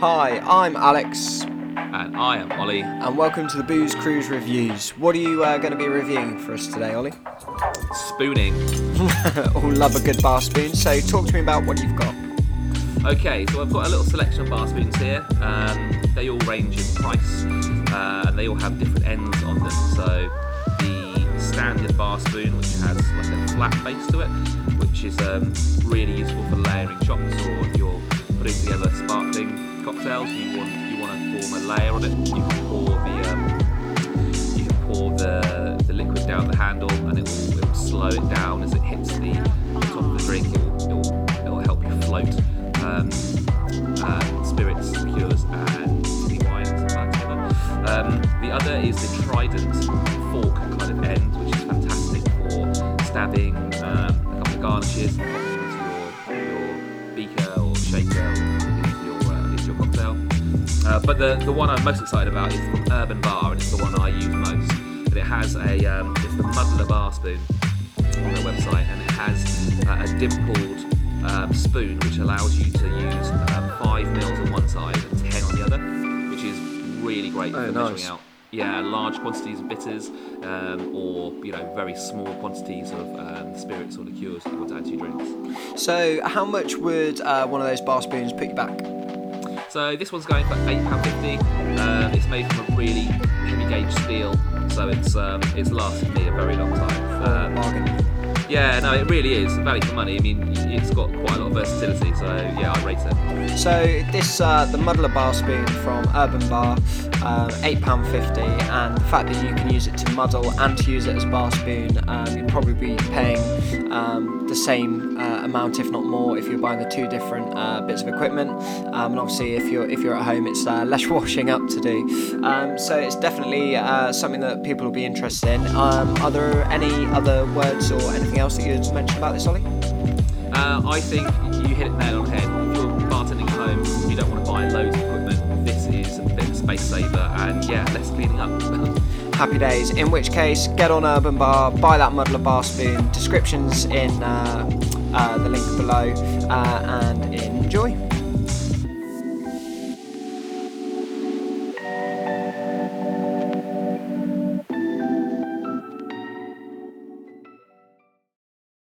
Hi, I'm Alex, And I am Ollie. and welcome to the Booze Cruise Reviews. What are you uh, going to be reviewing for us today, Ollie? Spooning. All love a good bar spoon, so talk to me about what you've got. Okay, so I've got a little selection of bar spoons here. Um, they all range in price, uh, and they all have different ends on them. So the standard bar spoon, which has like a flat base to it, which is um, really useful for layering shots, or if you're putting together sparkling cocktails, you want you want to form a layer on it. You can pour the um, you can pour the, the liquid down the handle, and it will, it will slow it down as it hits the top of the drink. It will, it will, it will help you float um, uh, spirits, liqueurs, and wines. Um, the other is the trident stabbing um, a couple of garnishes, and popping into your, your beaker or shaker or your, uh, into your cocktail. Uh, but the, the one I'm most excited about is from Urban Bar, and it's the one I use most. And it has a um, it's the Muddler bar spoon on their website, and it has uh, a dimpled um, spoon which allows you to use um, five mils on one side and ten on the other, which is really great Oh, for nice. measuring out. Yeah, large quantities of bitters, um, or you know, very small quantities of um, spirits or liqueurs that you want to add to your drinks. So, how much would uh, one of those bar spoons put you back? So this one's going for eight pound fifty. Um, it's made from a really heavy gauge steel, so it's um, it's lasted me a very long. Yeah, no, it really is value for money. I mean, it's got quite a lot of versatility, so yeah, I rate it. So, this, uh, the Muddler bar spoon from Urban Bar, um, £8.50, and the fact that you can use it to muddle and to use it as a bar spoon, um, probably be paying um, the same uh, amount, if not more, if you're buying the two different uh, bits of equipment. Um, and obviously, if you're if you're at home, it's uh, less washing up to do. Um, so, it's definitely uh, something that people will be interested in. Um, are there any other words or anything else that you'd mention about this, Ollie? Uh, I think you hit it nail on the head. Space saver, and yeah, less cleaning up. happy days. In which case, get on Urban Bar, buy that Muddler bar spoon. Descriptions in uh, uh, the link below, uh, and enjoy.